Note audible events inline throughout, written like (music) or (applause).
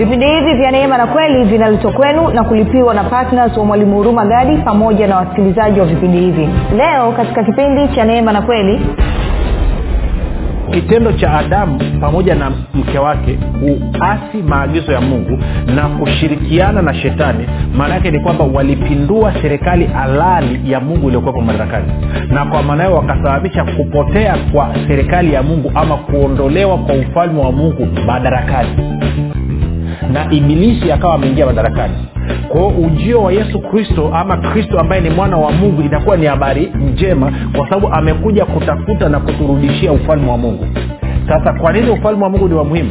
vipindi hivi vya neema na kweli vinaletwa kwenu na kulipiwa na ptns wa mwalimu huruma gadi pamoja na wasikilizaji wa vipindi hivi. Leo katika kipindi cha neema na kweli kitendo cha adamu pamoja na mke wake kuasi maagizo ya mungu na kushirikiana na shetani. Maana yake ni kwamba walipindua serikali halali ya mungu iliyokuwepo madarakani. Na kwa maana hiyo wakasababisha kupotea kwa serikali ya mungu ama kuondolewa kwa ufalme wa mungu madarakani na ibilisi akawa ameingia madarakani. Kwao ujio wa yesu kristo ama kristo ambaye ni mwana wa mungu itakuwa ni habari njema kwa sababu amekuja kutafuta na kuturudishia ufalme wa mungu. Sasa kwa nini ufalme wa mungu ni wa muhimu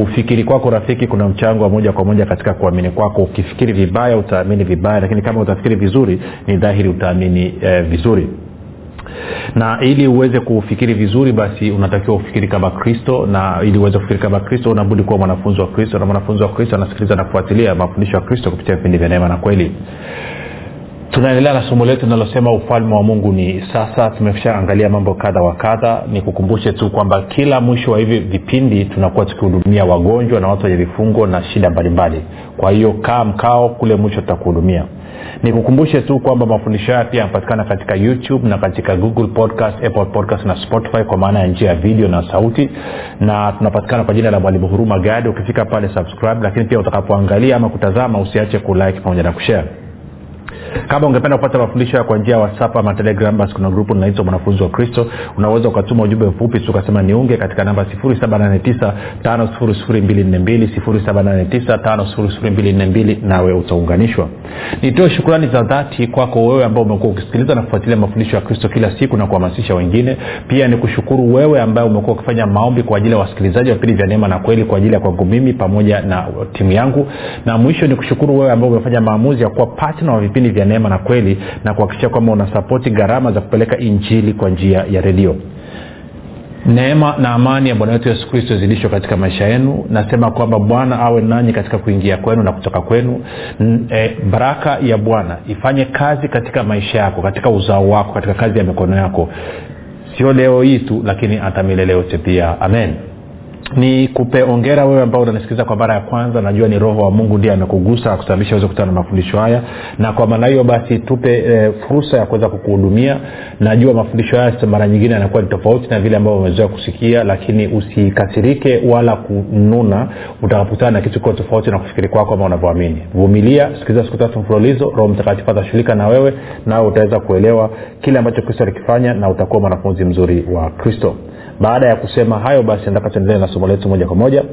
kufikiri kwako rafiki kuna mchango wa moja kwa moja katika kuamini kwako. Ukifikiri vibaya utaamini vibaya lakini kama utafikiri vizuri ni dhahiri utaamini eh, vizuri. Na ili uweze kufikiri vizuri basi unatakiwa ufikiri kama kristo na ili uweze kufikiri kama kristo unabudi kuwa mwanafunzi wa kristo na mwanafunzi wa kristo anasikiliza na kufuatilia mafundisho ya kristo kupitia vipindi vya neema na kweli tunaendelea na somo letu linalosema ufalme wa mungu ni sasa. Tumeshaangalia mambo kadha wa kadha. Nikukumbushe tu kwamba kila mwisho wa hivi vipindi tunakuwa tukihudumia wagonjwa na watu wenye vifungo na shida mbalimbali. Kwa hiyo kaa mkao kule mwisho tutakuhudumia. Nikukumbushe tu kwamba mafundisho haya pia yanapatikana katika youtube na katika google podcast apple podcast na spotify kwa maana ya njia ya video na sauti. Na tunapatikana kwa jina la mwalimu huruma gadi. Ukifika pale subscribe. Lakini pia utakapoangalia ama kutazama usiache kulike pamoja na kushare kama ungependa kupata mafundisho kwa njia ya whatsapp ama telegram basi kuna grupu linaitwa mwanafunzi wa kristo. Unaweza ukatuma ujumbe mfupi ukasema niunge katika namba 7895242 nawe utaunganishwa. Nitoe shukrani za dhati kwako wewe ambao umekuwa ukisikiliza na kufuatilia mafundisho ya kristo kila siku na kuhamasisha wengine. Pia ni kushukuru wewe ambaye umekuwa ukifanya maombi kwa ajili ya wasikilizaji wa vipindi vya neema na kweli kwa ajili ya kwangu mimi pamoja na timu yangu. Na mwisho ni kushukuru wewe ambao umefanya maamuzi ya kuwa patna wa vipindi neema na kweli na kuhakikisha kwamba unasapoti gharama za kupeleka injili kwa njia ya redio. Neema na amani ya bwana wetu yesu kristo izidishwe katika maisha yenu. Nasema kwamba bwana awe nanyi katika kuingia kwenu na kutoka kwenu. N- e, baraka ya bwana ifanye kazi katika maisha yako katika uzao wako katika kazi ya mikono yako. Sio leo hii tu lakini hata milele yote pia. Amen ni kupe ongera wewe ambao unanisikiliza kwa mara ya kwanza. Najua ni roho wa mungu ndiye amekugusa akusababisha uweze kutana na mafundisho haya. Na kwa maana hiyo basi tupe e, fursa ya kuweza kukuhudumia. Najua mafundisho haya mara nyingine yanakuwa ni tofauti na vile ambavyo umezoea kusikia lakini usikasirike wala kununa utakapokutana na kitu kiwa tofauti na kufikiri kwako ama unavyoamini. Vumilia sikiliza siku tatu mfululizo. Roho mtakatifu atashughulika na wewe nawe utaweza kuelewa kile ambacho kristo alikifanya na utakuwa mwanafunzi mzuri wa kristo baada ya kusema hayo basi nataka tuendelee na somo letu moja kwa moja.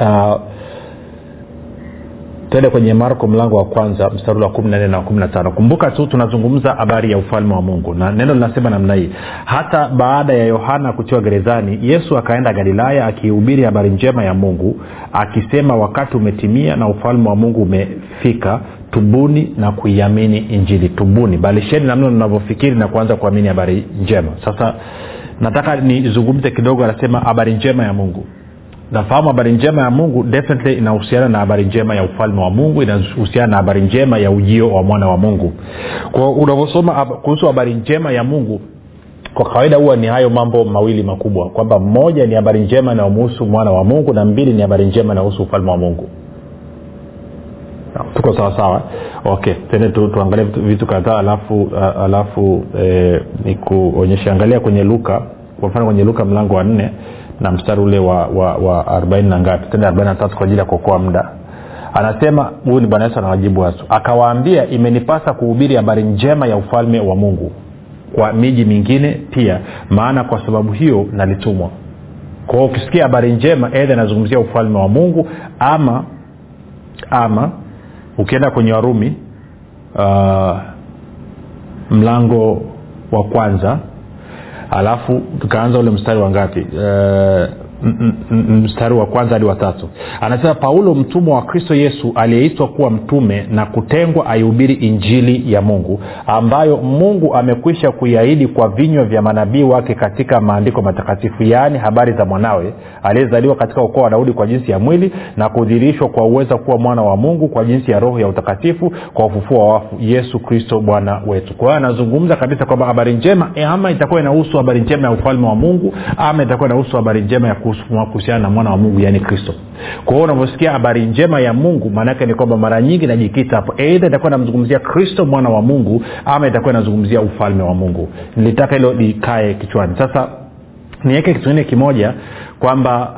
Uh, tuende kwenye marko mlango wa kwanza mstari wa kumi na nne na kumi na tano. Kumbuka tu tunazungumza habari ya ufalme wa mungu na neno linasema namna hii. Hata baada ya yohana kutiwa gerezani yesu akaenda galilaya akihubiri habari njema ya mungu akisema wakati umetimia na ufalme wa mungu umefika tubuni na kuiamini injili tubuni. Balisheni namna unavyofikiri na kuanza kuamini habari njema. Sasa nataka nizungumze kidogo anasema habari njema ya mungu. Nafahamu habari njema ya mungu definitely inahusiana na habari njema ya ufalme wa mungu inahusiana na habari njema ya ujio wa mwana wa mungu. Kwa unavyosoma kuhusu habari njema ya mungu kwa kawaida huwa ni hayo mambo mawili makubwa kwamba moja ni habari njema inayomuhusu mwana wa mungu na mbili ni habari njema inayohusu ufalme wa mungu tuko sawasawa okay tende tu, tuangalie vitu, kadhaa alafu uh, alafu eh, nikuonyeshe angalia kwenye luka kwa mfano kwenye luka mlango wa nne na mstari ule wa, wa, wa arobaini na ngapi tende arobaini na tatu kwa ajili ya kuokoa muda. Anasema huyu ni bwana yesu anawajibu wasu akawaambia imenipasa kuhubiri habari njema ya ufalme wa mungu kwa miji mingine pia maana kwa sababu hiyo nalitumwa. Kwao ukisikia habari njema edha anazungumzia ufalme wa mungu ama ama ukienda kwenye warumi uh, mlango wa kwanza alafu tukaanza ule mstari wa ngapi? Uh, mstari wa kwanza hadi watatu anasema paulo mtumwa wa kristo yesu aliyeitwa kuwa mtume na kutengwa aihubiri injili ya mungu ambayo mungu amekwisha kuiahidi kwa vinywa vya manabii wake katika maandiko matakatifu yaani habari za mwanawe aliyezaliwa katika ukoo wa daudi kwa jinsi ya mwili na kudhirishwa kwa uweza kuwa mwana wa mungu kwa jinsi ya roho ya utakatifu kwa ufufuo wa wafu yesu kristo bwana wetu. Kwa hiyo anazungumza kabisa kwamba habari njema ama itakuwa inahusu habari njema ya ufalme wa mungu ama itakuwa inahusu habari njema ya kuhusiana na mwana wa mungu yaani kristo. Kwa hiyo unavyosikia habari njema ya mungu maanaake ni kwamba mara nyingi najikita hapo eidha itakuwa namzungumzia kristo mwana wa mungu ama itakuwa inazungumzia ufalme wa mungu. Nilitaka hilo likae kichwani. Sasa niweke kitu kingine kimoja kwamba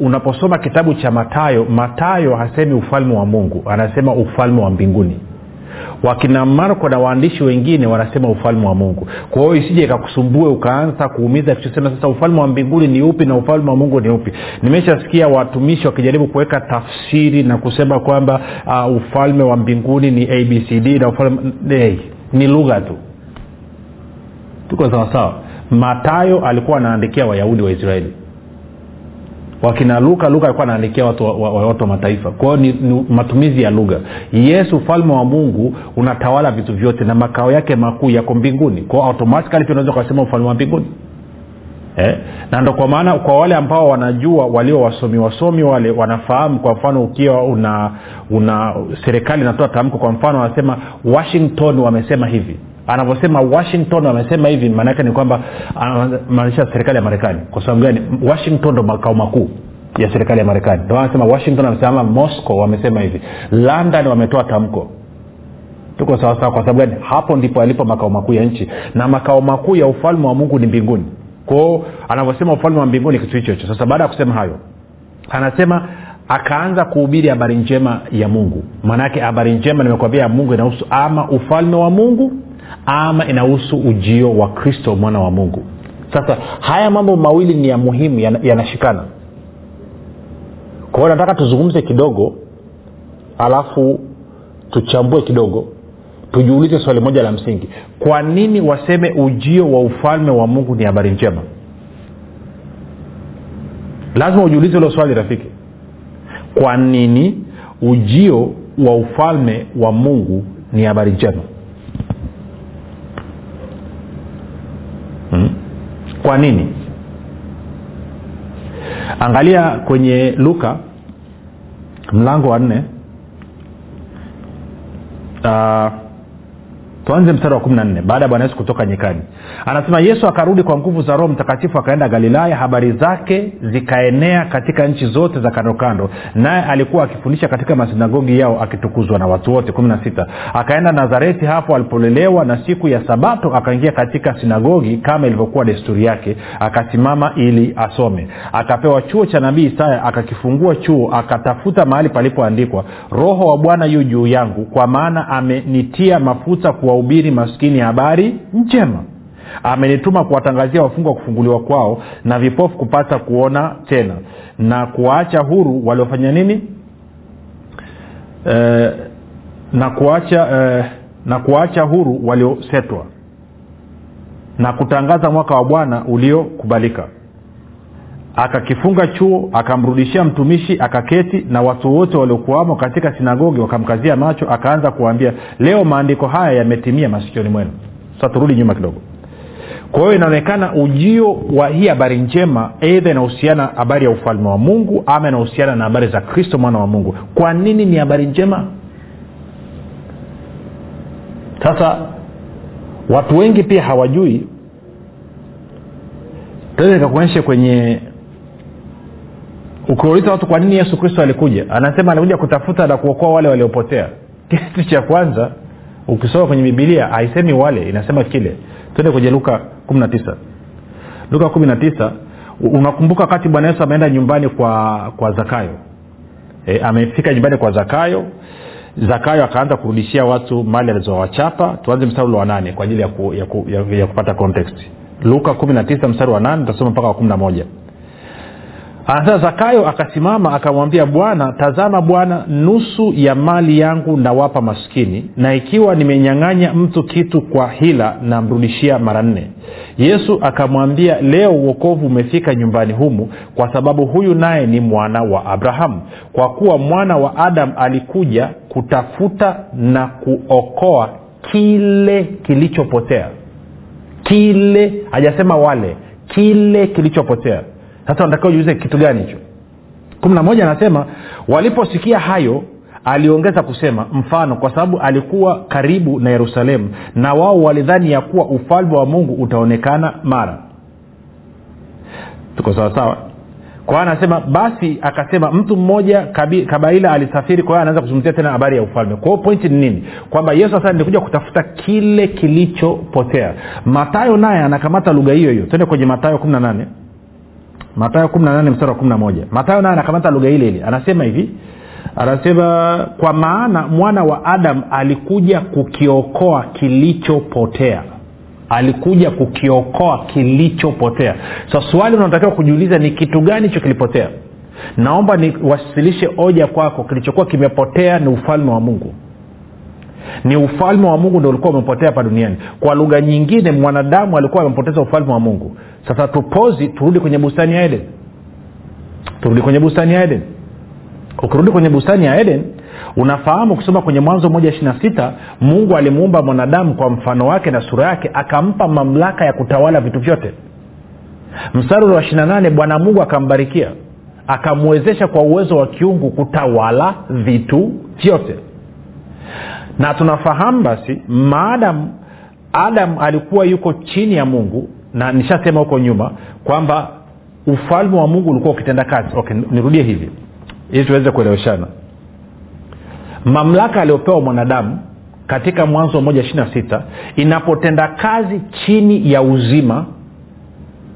uh, unaposoma kitabu cha matayo matayo hasemi ufalme wa mungu anasema ufalme wa mbinguni wakina marko na waandishi wengine wanasema ufalme wa mungu. Kwa hiyo isije ikakusumbue ukaanza kuumiza kichosema sasa ufalme wa mbinguni ni upi na ufalme wa mungu ni upi. Nimeshasikia watumishi wakijaribu kuweka tafsiri na kusema kwamba uh, ufalme wa mbinguni ni abcd na ufalme hey, ni lugha tu. Tuko sawasawa matayo alikuwa anaandikia wayahudi wa israeli wakina luka luka alikuwa anaandikia watu wa, wa, watu wa mataifa. Kwao ni, ni matumizi ya lugha. Yesu ufalme wa mungu unatawala vitu vyote na makao yake makuu yako mbinguni. Kwao automatikali pia unaweza ukasema ufalme wa mbinguni. Eh? na ndo kwa maana kwa wale ambao wanajua walio wasomi wasomi wale wanafahamu kwa mfano ukiwa una una serikali inatoa tamko kwa mfano wanasema washington wamesema hivi anavyosema washington amesema hivi maanaake ni kwamba maanisha serikali ya marekani. Kwa sababu gani? Washington ndo makao makuu ya serikali ya marekani. Ndo anasema washington amesema moscow wamesema hivi. London wametoa tamko. Tuko sawasawa kwa sababu gani? Hapo ndipo alipo makao makuu ya nchi. Na makao makuu ya ufalme wa mungu ni mbinguni. Kwao anavyosema ufalme wa mbinguni kitu hicho hicho. Sasa baada ya kusema hayo anasema akaanza kuhubiri habari njema ya mungu. Maanaake habari njema nimekwambia ya mungu inahusu ama ufalme wa mungu ama inahusu ujio wa kristo mwana wa mungu. Sasa haya mambo mawili ni ya muhimu yanashikana. Yana kwa hiyo nataka tuzungumze kidogo alafu tuchambue kidogo tujiulize swali moja la msingi. Kwa nini waseme ujio wa ufalme wa mungu ni habari njema? Lazima ujiulize hilo swali rafiki. Kwa nini ujio wa ufalme wa mungu ni habari njema kwa nini? Angalia kwenye luka mlango wa nne. Uh, tuanze mstari wa kumi na nne baada ya bwana yesu kutoka nyikani. Anasema yesu akarudi kwa nguvu za roho mtakatifu akaenda galilaya habari zake zikaenea katika nchi zote za kando kando naye alikuwa akifundisha katika masinagogi yao akitukuzwa na watu wote. Kumi na sita akaenda nazareti hapo alipolelewa na siku ya sabato akaingia katika sinagogi kama ilivyokuwa desturi yake akasimama ili asome. Akapewa chuo cha nabii isaya akakifungua chuo akatafuta mahali palipoandikwa roho wa bwana yu juu yangu kwa maana amenitia mafuta kuwahubiri maskini habari njema. Amenituma kuwatangazia wafungwa kufunguliwa kwao na vipofu kupata kuona tena na kuwaacha huru waliofanya nini? E, na kuacha e, na kuwaacha huru waliosetwa na kutangaza mwaka wa bwana uliokubalika akakifunga chuo akamrudishia mtumishi akaketi na watu wote waliokuwamo katika sinagogi wakamkazia macho akaanza kuwaambia leo maandiko haya yametimia masikioni mwenu. Sasa turudi nyuma kidogo. Kwa hiyo inaonekana ujio wa hii habari njema eidha inahusiana habari ya ufalme wa mungu ama inahusiana na habari za kristo mwana wa mungu. Kwa nini ni habari njema? Sasa watu wengi pia hawajui. Taweza nikakuonyeshe kwenye ukiuliza watu kwa nini yesu kristo alikuja anasema alikuja kutafuta na kuokoa wale waliopotea. (laughs) Kitu cha kwanza ukisoma kwenye bibilia haisemi wale inasema kile. Twende kwenye luka 19 luka 19 unakumbuka wakati bwana yesu ameenda nyumbani kwa kwa zakayo? E, amefika nyumbani kwa zakayo. Zakayo akaanza kurudishia watu mali alizowachapa. Tuanze mstari ule wa nane kwa ajili ya, ku, ya, ku, ya, ya kupata context. Luka 19 mstari wa nane tasoma mpaka wa 11 anasema zakayo akasimama akamwambia bwana tazama bwana nusu ya mali yangu nawapa maskini na ikiwa nimenyang'anya mtu kitu kwa hila namrudishia mara nne. Yesu akamwambia leo uokovu umefika nyumbani humu kwa sababu huyu naye ni mwana wa abrahamu. Kwa kuwa mwana wa adamu alikuja kutafuta na kuokoa kile kilichopotea. Kile hajasema wale kile kilichopotea sasa unatakiwa ujiulize kitu gani hicho? Kumi na moja anasema waliposikia hayo aliongeza kusema mfano kwa sababu alikuwa karibu na yerusalemu na wao walidhani ya kuwa ufalme wa mungu utaonekana mara. Tuko sawasawa kwa anasema basi akasema mtu mmoja kabaila alisafiri kwa hiyo anaanza kuzungumzia tena habari ya ufalme. Kwa hiyo pointi ni nini? Kwamba yesu sasa nilikuja kutafuta kile kilichopotea. Matayo naye anakamata lugha hiyo hiyo. Twende kwenye matayo kumi na nane matayo kumi na nane mstari wa kumi na moja. Matayo naye anakamata lugha ile ile. Anasema hivi. Anasema kwa maana mwana wa adam alikuja kukiokoa kilichopotea. Alikuja kukiokoa kilichopotea. Sa so, swali unaotakiwa kujiuliza ni kitu gani hicho kilipotea? Naomba niwasilishe hoja kwako. Kilichokuwa kimepotea ni ufalme wa mungu ni ufalme wa mungu ndo ulikuwa umepotea hapa duniani. Kwa lugha nyingine mwanadamu alikuwa amepoteza ufalme wa mungu. Sasa tupozi turudi kwenye bustani ya eden. Turudi kwenye bustani ya eden. Ukirudi kwenye bustani ya eden unafahamu ukisoma kwenye mwanzo moja ishiri na sita mungu alimuumba mwanadamu kwa mfano wake na sura yake akampa mamlaka ya kutawala vitu vyote. Mstari wa ishiri nane bwana mungu akambarikia. Akamwezesha kwa uwezo wa kiungu kutawala vitu vyote na tunafahamu basi maadamu adam alikuwa yuko chini ya mungu na nishasema huko nyuma kwamba ufalme wa mungu ulikuwa ukitenda kazi. Okay, nirudie hivi ili tuweze kueleweshana. Mamlaka aliyopewa mwanadamu katika mwanzo moja ishiri na sita inapotenda kazi chini ya uzima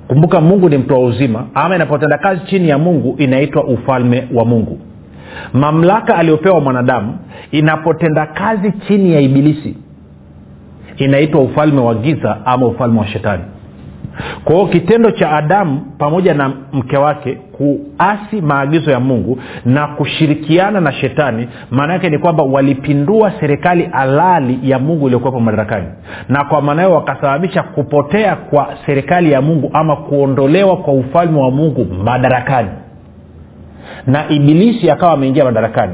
kumbuka mungu ni mtoa uzima ama inapotenda kazi chini ya mungu inaitwa ufalme wa mungu. Mamlaka aliyopewa mwanadamu inapotenda kazi chini ya ibilisi inaitwa ufalme wa giza ama ufalme wa shetani. Kwa hiyo kitendo cha adamu pamoja na mke wake kuasi maagizo ya mungu na kushirikiana na shetani maana yake ni kwamba walipindua serikali halali ya mungu iliyokuwepo madarakani. Na kwa maana hiyo wakasababisha kupotea kwa serikali ya mungu ama kuondolewa kwa ufalme wa mungu madarakani. Na ibilisi akawa ameingia madarakani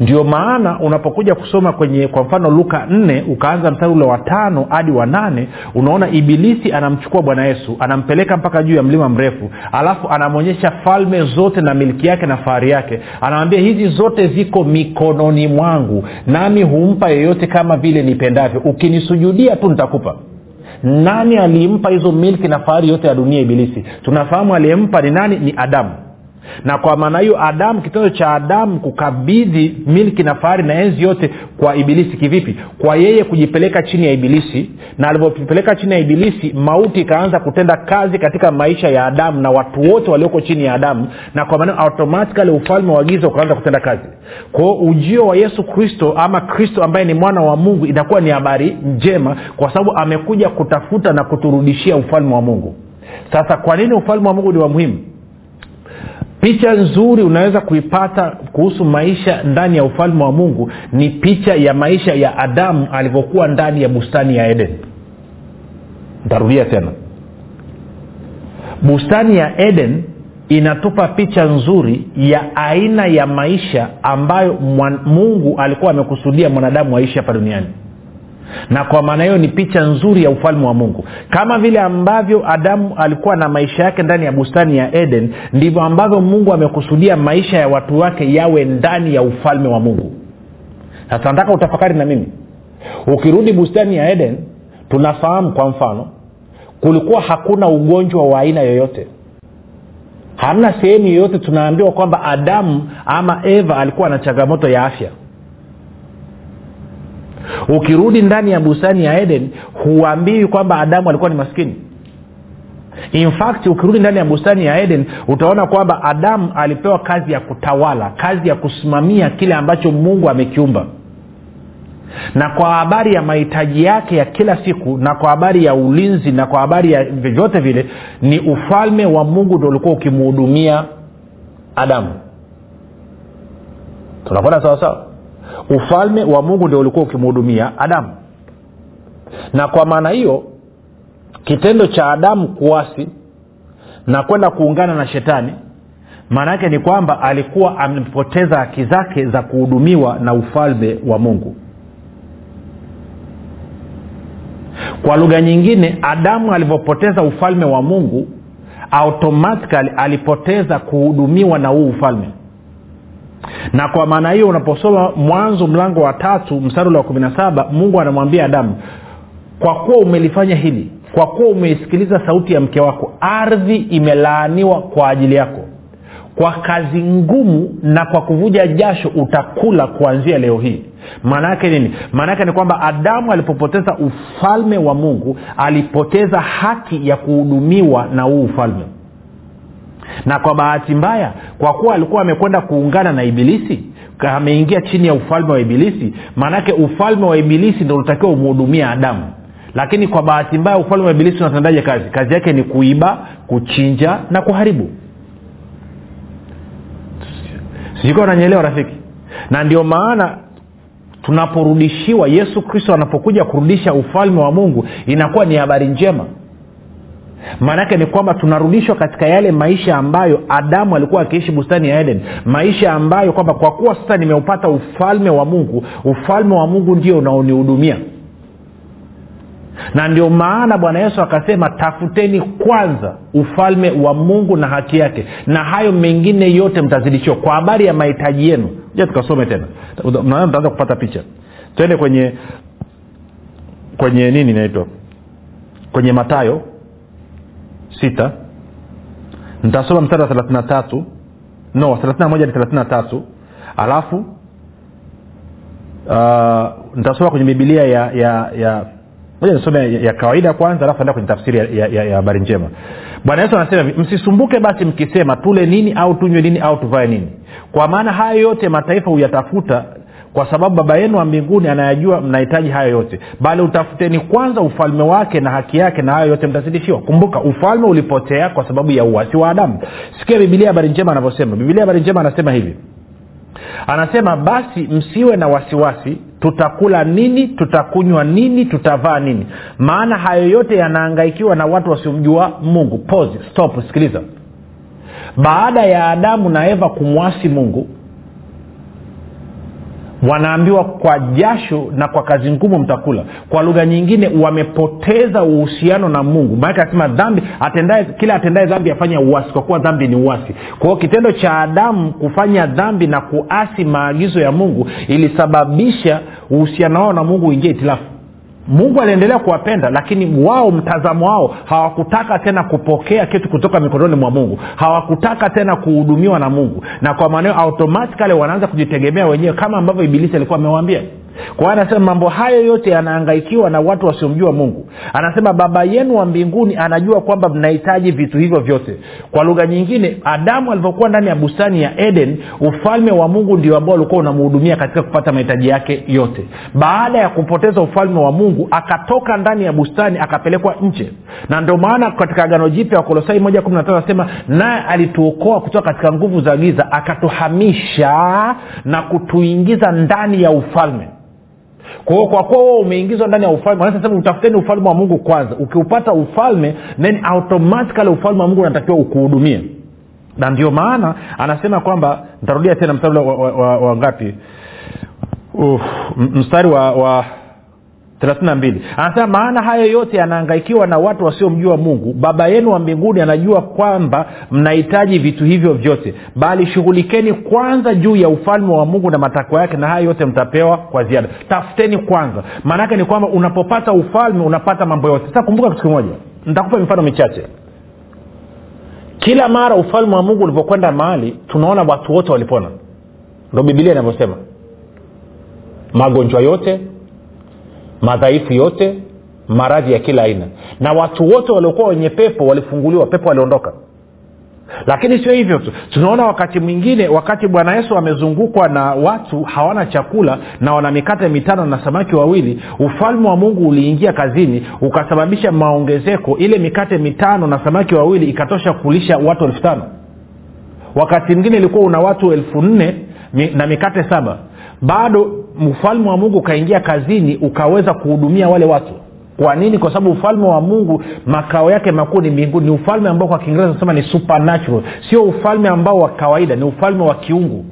ndio maana unapokuja kusoma kwenye kwa mfano luka nne ukaanza mstari ule wa tano hadi wa nane unaona ibilisi anamchukua bwana yesu anampeleka mpaka juu ya mlima mrefu alafu anamwonyesha falme zote na miliki yake na fahari yake. Anamwambia hizi zote ziko mikononi mwangu nami humpa yeyote kama vile nipendavyo. Ukinisujudia tu nitakupa. Nani alimpa hizo milki na fahari yote ya dunia ibilisi? Tunafahamu aliyempa ni nani? Ni adamu na kwa maana hiyo adamu kitendo cha adamu kukabidhi milki na fahari na enzi yote kwa ibilisi kivipi? Kwa yeye kujipeleka chini ya ibilisi. Na alivyojipeleka chini ya ibilisi mauti ikaanza kutenda kazi katika maisha ya adamu na watu wote walioko chini ya adamu. Na kwa maana automatikali ufalme wa giza ukaanza kutenda kazi. Kwao ujio wa yesu kristo ama kristo ambaye ni mwana wa mungu itakuwa ni habari njema kwa sababu amekuja kutafuta na kuturudishia ufalme wa mungu. Sasa kwa nini ufalme wa mungu ni wa muhimu picha nzuri unaweza kuipata kuhusu maisha ndani ya ufalme wa mungu ni picha ya maisha ya adamu alivyokuwa ndani ya bustani ya eden. Ntarudia tena. Bustani ya eden inatupa picha nzuri ya aina ya maisha ambayo mungu alikuwa amekusudia mwanadamu aishi hapa duniani na kwa maana hiyo ni picha nzuri ya ufalme wa mungu. Kama vile ambavyo adamu alikuwa na maisha yake ndani ya bustani ya eden ndivyo ambavyo mungu amekusudia maisha ya watu wake yawe ndani ya ufalme wa mungu. Sasa nataka utafakari na mimi. Ukirudi bustani ya eden tunafahamu kwa mfano kulikuwa hakuna ugonjwa wa aina yoyote. Hamna sehemu yoyote tunaambiwa kwamba adamu ama eva alikuwa na changamoto ya afya ukirudi ndani ya bustani ya eden huambiwi kwamba adamu alikuwa ni maskini. In fact ukirudi ndani ya bustani ya eden utaona kwamba adamu alipewa kazi ya kutawala kazi ya kusimamia kile ambacho mungu amekiumba. Na kwa habari ya mahitaji yake ya kila siku na kwa habari ya ulinzi na kwa habari ya vyovyote vile ni ufalme wa mungu ndo ulikuwa ukimuhudumia adamu. Tunakwenda sawasawa ufalme wa mungu ndio ulikuwa ukimhudumia adamu. Na kwa maana hiyo kitendo cha adamu kuasi na kwenda kuungana na shetani maana yake ni kwamba alikuwa amepoteza haki zake za kuhudumiwa na ufalme wa mungu. Kwa lugha nyingine adamu alivyopoteza ufalme wa mungu automatikali alipoteza kuhudumiwa na huu ufalme na kwa maana hiyo unaposoma mwanzo mlango wa tatu mstari wa kumi na saba mungu anamwambia adamu kwa kuwa umelifanya hili kwa kuwa umeisikiliza sauti ya mke wako ardhi imelaaniwa kwa ajili yako. Kwa kazi ngumu na kwa kuvuja jasho utakula kuanzia leo hii. Maana yake nini? Maana yake ni kwamba adamu alipopoteza ufalme wa mungu alipoteza haki ya kuhudumiwa na huu ufalme na kwa bahati mbaya kwa kuwa alikuwa amekwenda kuungana na ibilisi ameingia chini ya ufalme wa ibilisi maanake ufalme wa ibilisi ndo unatakiwa umhudumia adamu. Lakini kwa bahati mbaya ufalme wa ibilisi unatendaje kazi? Kazi yake ni kuiba kuchinja na kuharibu. Sijukiwa unanyelewa rafiki. Na ndio maana tunaporudishiwa yesu kristo anapokuja kurudisha ufalme wa mungu inakuwa ni habari njema maanaake ni kwamba tunarudishwa katika yale maisha ambayo adamu alikuwa akiishi bustani ya eden. Maisha ambayo kwamba kwa kuwa sasa nimeupata ufalme wa mungu ufalme wa mungu ndio unaonihudumia. Na ndio maana bwana yesu akasema tafuteni kwanza ufalme wa mungu na haki yake na hayo mengine yote mtazidishiwa kwa habari ya mahitaji yenu. Ja tukasome tena. Mtaanza kupata picha. Twende kwenye kwenye nini inaitwa? Kwenye matayo sita. Nitasoma mstari wa thelathina tatu. No thelathina moja ni alafu uh, nitasoma kwenye bibilia ya ya ya moja nisome ya, ya kawaida kwanza alafu enda kwenye tafsiri ya habari njema. Bwana yesu anasema msisumbuke basi mkisema tule nini au tunywe nini au tuvae nini? Kwa maana hayo yote mataifa huyatafuta kwa sababu baba yenu wa mbinguni anayajua mnahitaji hayo yote. Bali utafuteni kwanza ufalme wake na haki yake na hayo yote mtazidishiwa. Kumbuka ufalme ulipotea kwa sababu ya uwasi wa adamu. Sikia bibilia habari njema anavyosema. Bibilia habari njema anasema hivi. Anasema basi msiwe na wasiwasi tutakula nini tutakunywa nini tutavaa nini. Maana hayo yote yanaangaikiwa na watu wasiomjua mungu. Pause. Stop. Sikiliza. Baada ya adamu na eva kumwasi mungu wanaambiwa kwa jasho na kwa kazi ngumu mtakula. Kwa lugha nyingine wamepoteza uhusiano na mungu. Maanake anasema dhambi atendaye kila atendaye dhambi afanya uasi kwa kuwa dhambi ni uasi. Kwa hiyo kitendo cha adamu kufanya dhambi na kuasi maagizo ya mungu ilisababisha uhusiano wao na mungu uingie itilafu mungu aliendelea kuwapenda lakini wao mtazamo wao hawakutaka tena kupokea kitu kutoka mikononi mwa mungu. Hawakutaka tena kuhudumiwa na mungu. Na kwa maanao automatikali wanaanza kujitegemea wenyewe kama ambavyo ibilisi alikuwa amewaambia kwa hiyo anasema mambo hayo yote yanaangaikiwa na watu wasiomjua mungu. Anasema baba yenu wa mbinguni anajua kwamba mnahitaji vitu hivyo vyote. Kwa lugha nyingine adamu alivyokuwa ndani ya bustani ya eden ufalme wa mungu ndio ambao ulikuwa unamhudumia katika kupata mahitaji yake yote. Baada ya kupoteza ufalme wa mungu akatoka ndani ya bustani akapelekwa nje. Na ndio maana katika agano jipya wakolosai moja kumi na anasema naye alituokoa kutoka katika nguvu za giza akatuhamisha na kutuingiza ndani ya ufalme kwa hiyo kwa kuwa wewe umeingizwa ndani ya ufalme anasema utafuteni ufalme wa mungu kwanza. Ukiupata ufalme then automatically ufalme wa mungu unatakiwa ukuhudumie. Na ndio maana anasema kwamba ntarudia tena mstari wa, wa, wa, wa ngapi? Mstari wa, wa 32 anasema maana hayo yote yanaangaikiwa na watu wasiomjua mungu. Baba yenu wa mbinguni anajua kwamba mnahitaji vitu hivyo vyote. Bali shughulikeni kwanza juu ya ufalme wa mungu na matakwa yake na hayo yote mtapewa kwa ziada. Tafuteni kwanza. Maanaake ni kwamba unapopata ufalme unapata mambo yote. Sasa kumbuka kitu kimoja. Nitakupa mifano michache. Kila mara ufalme wa mungu ulipokwenda mahali tunaona watu wote walipona. Ndo bibilia inavyosema. Magonjwa yote madhaifu yote maradhi ya kila aina. Na watu wote waliokuwa wenye pepo walifunguliwa pepo waliondoka lakini sio hivyo tu. Tunaona wakati mwingine wakati bwana yesu amezungukwa na watu hawana chakula na wana mikate mitano na samaki wawili ufalme wa mungu uliingia kazini ukasababisha maongezeko. Ile mikate mitano na samaki wawili ikatosha kulisha watu elfu tano. Wakati mwingine ilikuwa una watu elfu nne na mikate saba bado ufalme wa mungu ukaingia kazini ukaweza kuhudumia wale watu. Kwa nini? Kwa sababu ufalme wa mungu makao yake makuu ni mbinguni ni ufalme ambao kwa kiingereza nasema ni supernatural. Sio ufalme ambao wa kawaida ni ufalme wa kiungu.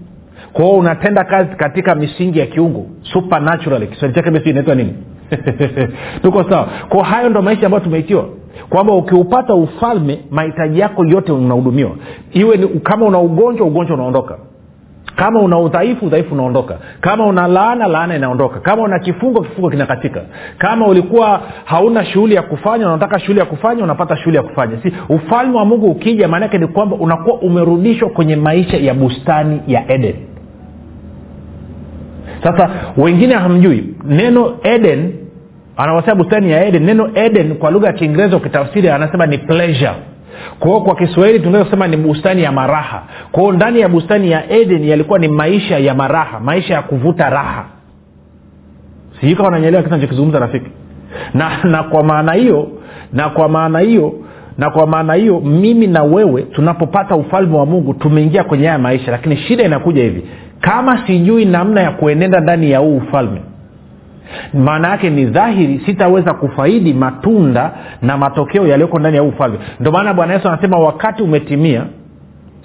Kwa unatenda kazi katika misingi ya kiungu supernatural kiswahili chake basi inaitwa nini. (laughs) Tuko sawa. Kwa hayo ndo maisha ambayo tumeitiwa. Kwamba ukiupata ufalme mahitaji yako yote unahudumiwa. Iwe ni, kama una ugonjwa ugonjwa unaondoka kama una udhaifu udhaifu unaondoka. Kama una laana laana inaondoka. Kama una kifungo kifungo kinakatika. Kama ulikuwa hauna shughuli ya kufanya unataka shughuli ya kufanya unapata shughuli ya kufanya. Si ufalme wa mungu ukija maanaake ni kwamba unakuwa umerudishwa kwenye maisha ya bustani ya eden. Sasa wengine hamjui neno eden anawasema bustani ya eden neno eden kwa lugha ya kiingereza ukitafsiri anasema ni pleasure kwao kwa kiswahili tunaweza kusema ni bustani ya maraha. Kwao ndani ya bustani ya eden yalikuwa ni maisha ya maraha maisha ya kuvuta raha. Sijui kama nanyelewa kitu nachokizungumza rafiki. Na na kwa maana hiyo na kwa maana hiyo na kwa maana hiyo mimi na wewe tunapopata ufalme wa mungu tumeingia kwenye haya maisha. Lakini shida inakuja hivi. Kama sijui namna ya kuenenda ndani ya huu ufalme maana yake ni dhahiri sitaweza kufaidi matunda na matokeo yaliyoko ndani ya ufalme. Ndio maana bwana yesu anasema wakati umetimia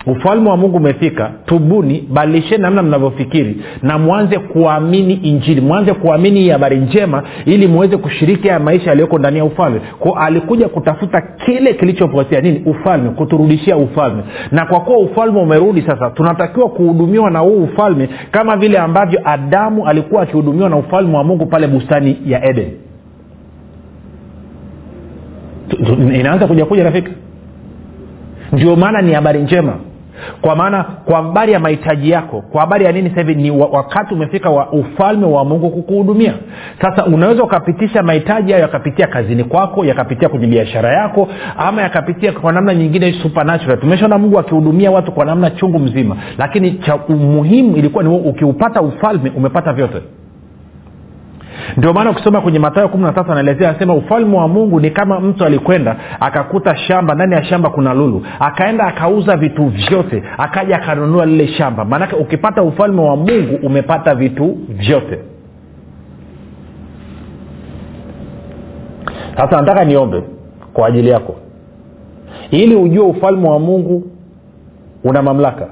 ufalme wa mungu umefika tubuni badilisheni namna mnavyofikiri na mwanze kuamini injili mwanze kuamini hii habari njema ili muweze kushiriki haya maisha yaliyoko ndani ya ufalme. Ko alikuja kutafuta kile kilichopotea nini? Ufalme kuturudishia ufalme. Na kwa kuwa ufalme umerudi sasa tunatakiwa kuhudumiwa na huu ufalme kama vile ambavyo adamu alikuwa akihudumiwa na ufalme wa mungu pale bustani ya eden. Inaanza kuja kuja rafiki. Ndio maana ni habari njema kwa maana kwa habari ya mahitaji yako kwa habari ya nini sahivi ni wakati umefika wa ufalme wa mungu kukuhudumia. Sasa unaweza ukapitisha mahitaji hayo yakapitia kazini kwako yakapitia kwenye biashara yako ama yakapitia kwa namna nyingine supernatural. Tumeshaona mungu akihudumia watu kwa namna chungu mzima lakini cha umuhimu ilikuwa ni ukiupata ufalme umepata vyote ndio maana ukisoma kwenye matayo kumi na tatu anaelezea anasema ufalme wa mungu ni kama mtu alikwenda akakuta shamba ndani ya shamba kuna lulu. Akaenda akauza vitu vyote akaja akanunua lile shamba. Maanake ukipata ufalme wa mungu umepata vitu vyote. Sasa nataka niombe kwa ajili yako. Ili ujue ufalme wa mungu una mamlaka.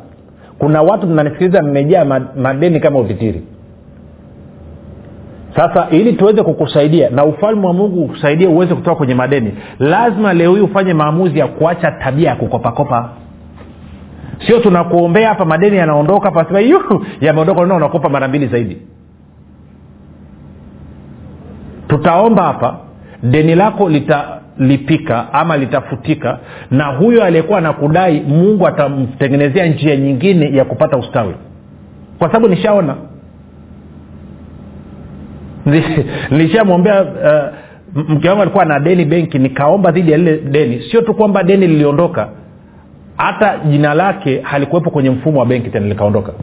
Kuna watu mnanisikiliza mmejaa madeni kama utitiri sasa ili tuweze kukusaidia na ufalme wa mungu ukusaidie uweze kutoka kwenye madeni lazima leo hii ufanye maamuzi ya kuacha tabia ya kukopakopa. Sio tunakuombea hapa madeni yanaondoka pasema sema yameondoka. Na unakopa mara mbili zaidi. Tutaomba hapa deni lako litalipika ama litafutika na huyo aliyekuwa anakudai mungu atamtengenezea njia nyingine ya kupata ustawi. Kwa sababu nishaona nilishamwombea uh, mke wangu alikuwa na deni benki nikaomba dhidi ya lile deni. Sio tu kwamba deni liliondoka hata jina lake halikuwepo kwenye mfumo wa benki tena likaondoka.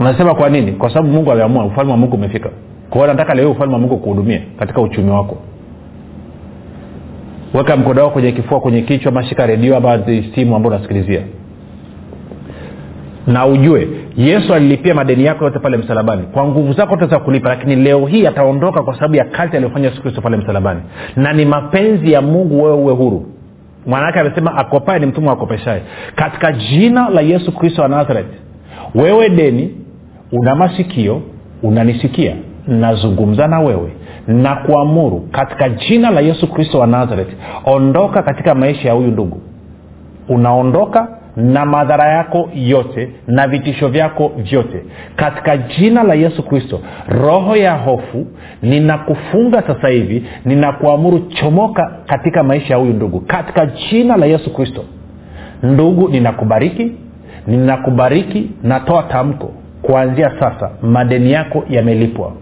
Unasema kwa nini? Kwa sababu mungu aliamua ufalme wa mungu umefika. Kwa nataka leo ufalme wa mungu kuhudumia katika uchumi wako. Weka mkono wako kwenye kifua kwenye kichwa mashika redio ama simu ambao unasikilizia na ujue yesu alilipia madeni yako yote pale msalabani. Kwa nguvu zako utaweza kulipa lakini leo hii ataondoka kwa sababu ya kazi aliyofanya yesu kristo pale msalabani. Na ni mapenzi ya mungu wewe uwe huru. Mwanawake amesema akopae ni mtumwa akopeshae katika jina la yesu kristo wa nazareth wewe deni una masikio unanisikia nazungumza na wewe na kuamuru katika jina la yesu kristo wa nazareth ondoka katika maisha ya huyu ndugu. Unaondoka na madhara yako yote na vitisho vyako vyote. Katika jina la yesu kristo roho ya hofu ninakufunga sasa hivi ninakuamuru chomoka katika maisha ya huyu ndugu. Katika jina la yesu kristo ndugu ninakubariki ninakubariki natoa tamko. Kuanzia sasa madeni yako yamelipwa.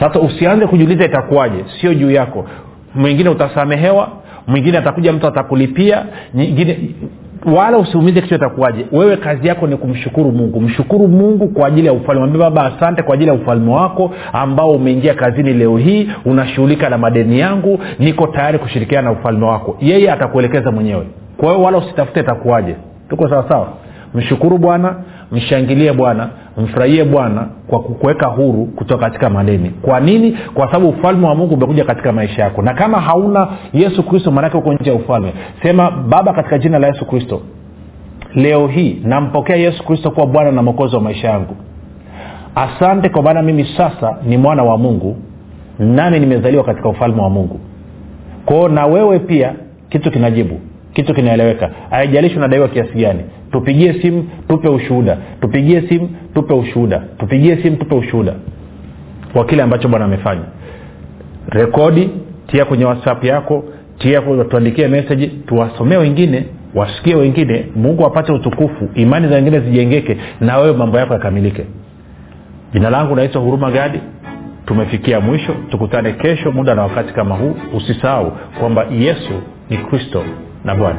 Sasa usianze kujiuliza itakuwaje. Sio juu yako. Mwingine utasamehewa mwingine atakuja mtu atakulipia nyingine wala usiumize kichwa itakuwaje. Wewe kazi yako ni kumshukuru mungu. Mshukuru mungu kwa ajili ya ufalme. Ambia baba asante kwa ajili ya ufalme wako ambao umeingia kazini leo hii. Unashughulika na madeni yangu. Niko tayari kushirikiana na ufalme wako. Yeye atakuelekeza mwenyewe. Kwa hiyo wala usitafute itakuwaje. Tuko sawasawa mshukuru bwana mshangilie bwana mfurahie bwana kwa kukuweka huru kutoka katika madeni kwa nini? Kwa sababu ufalme wa mungu umekuja katika maisha yako. Na kama hauna yesu kristo maanake uko nje ya ufalme. Sema baba katika jina la yesu kristo leo hii nampokea yesu kristo kuwa bwana na mwokozi wa maisha yangu. Asante kwa maana mimi sasa ni mwana wa mungu nami nimezaliwa katika ufalme wa mungu. Kwao na wewe pia kitu kinajibu kitu kinaeleweka. Haijalishi unadaiwa kiasi gani tupigie simu tupe ushuhuda. Tupigie simu tupe ushuhuda. Tupigie simu tupe ushuhuda. Kwa kile ambacho bwana amefanya. Rekodi tia kwenye whatsapp yako tia tuandikie meseji tuwasomee wengine wasikie wengine. Mungu apate utukufu imani za wengine zijengeke na wewe mambo yako yakamilike. Jina langu naitwa huruma gadi. Tumefikia mwisho. Tukutane kesho muda na wakati kama huu. Usisahau kwamba yesu ni kristo na bwana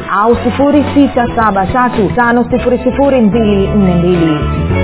7895242 au 6735242